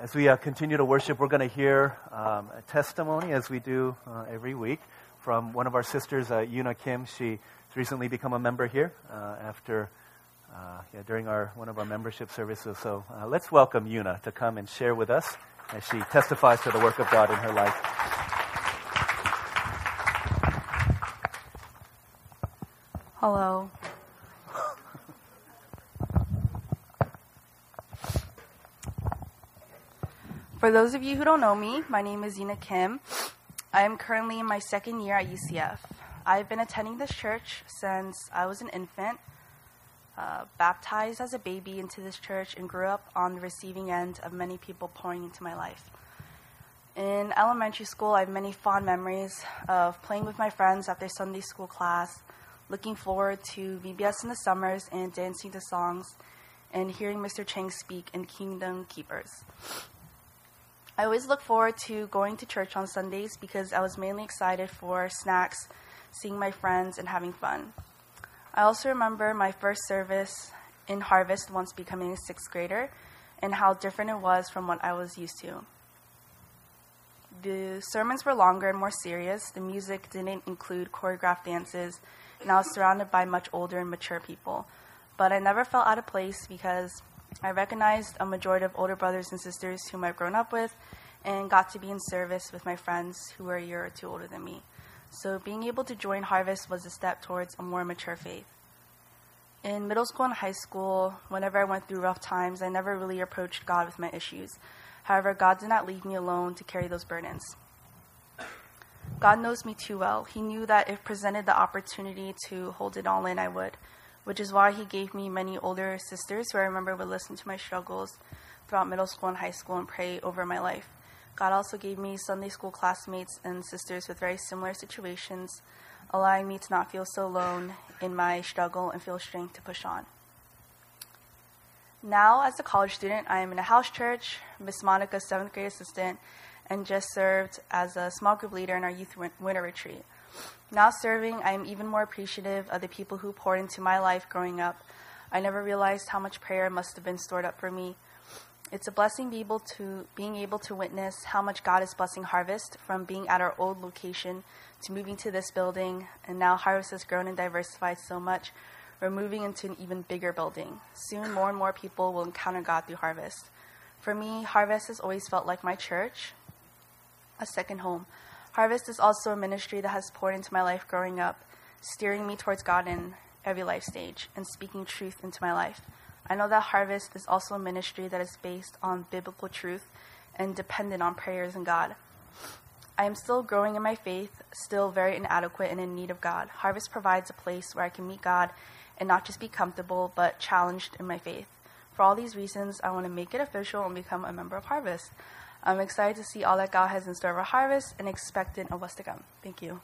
As we uh, continue to worship, we're going to hear um, a testimony, as we do uh, every week, from one of our sisters, uh, Yuna Kim. She's recently become a member here uh, after uh, yeah, during our one of our membership services. So uh, let's welcome Yuna to come and share with us as she testifies to the work of God in her life. Hello. For those of you who don't know me, my name is Yuna Kim. I am currently in my second year at UCF. I've been attending this church since I was an infant, uh, baptized as a baby into this church, and grew up on the receiving end of many people pouring into my life. In elementary school, I have many fond memories of playing with my friends after Sunday school class, looking forward to VBS in the summers and dancing to songs, and hearing Mr. Chang speak in Kingdom Keepers. I always look forward to going to church on Sundays because I was mainly excited for snacks, seeing my friends, and having fun. I also remember my first service in Harvest once becoming a sixth grader and how different it was from what I was used to. The sermons were longer and more serious. The music didn't include choreographed dances, and I was surrounded by much older and mature people. But I never felt out of place because I recognized a majority of older brothers and sisters whom I've grown up with and got to be in service with my friends who were a year or two older than me. So being able to join Harvest was a step towards a more mature faith. In middle school and high school, whenever I went through rough times, I never really approached God with my issues. However, God did not leave me alone to carry those burdens. God knows me too well. He knew that if presented the opportunity to hold it all in, I would which is why he gave me many older sisters who I remember would listen to my struggles throughout middle school and high school and pray over my life. God also gave me Sunday school classmates and sisters with very similar situations, allowing me to not feel so alone in my struggle and feel strength to push on. Now, as a college student, I am in a house church, Miss Monica's seventh grade assistant, and just served as a small group leader in our youth winter retreat. Now serving, I am even more appreciative of the people who poured into my life growing up. I never realized how much prayer must have been stored up for me. It's a blessing be able to being able to witness how much God is blessing Harvest from being at our old location to moving to this building, and now Harvest has grown and diversified so much. We're moving into an even bigger building. Soon, more and more people will encounter God through Harvest. For me, Harvest has always felt like my church, a second home. Harvest is also a ministry that has poured into my life growing up, steering me towards God in every life stage and speaking truth into my life. I know that Harvest is also a ministry that is based on biblical truth and dependent on prayers and God. I am still growing in my faith, still very inadequate and in need of God. Harvest provides a place where I can meet God and not just be comfortable, but challenged in my faith. For all these reasons, I want to make it official and become a member of Harvest. I'm excited to see all that God has in store for harvest and expectant of what's to come. Thank you.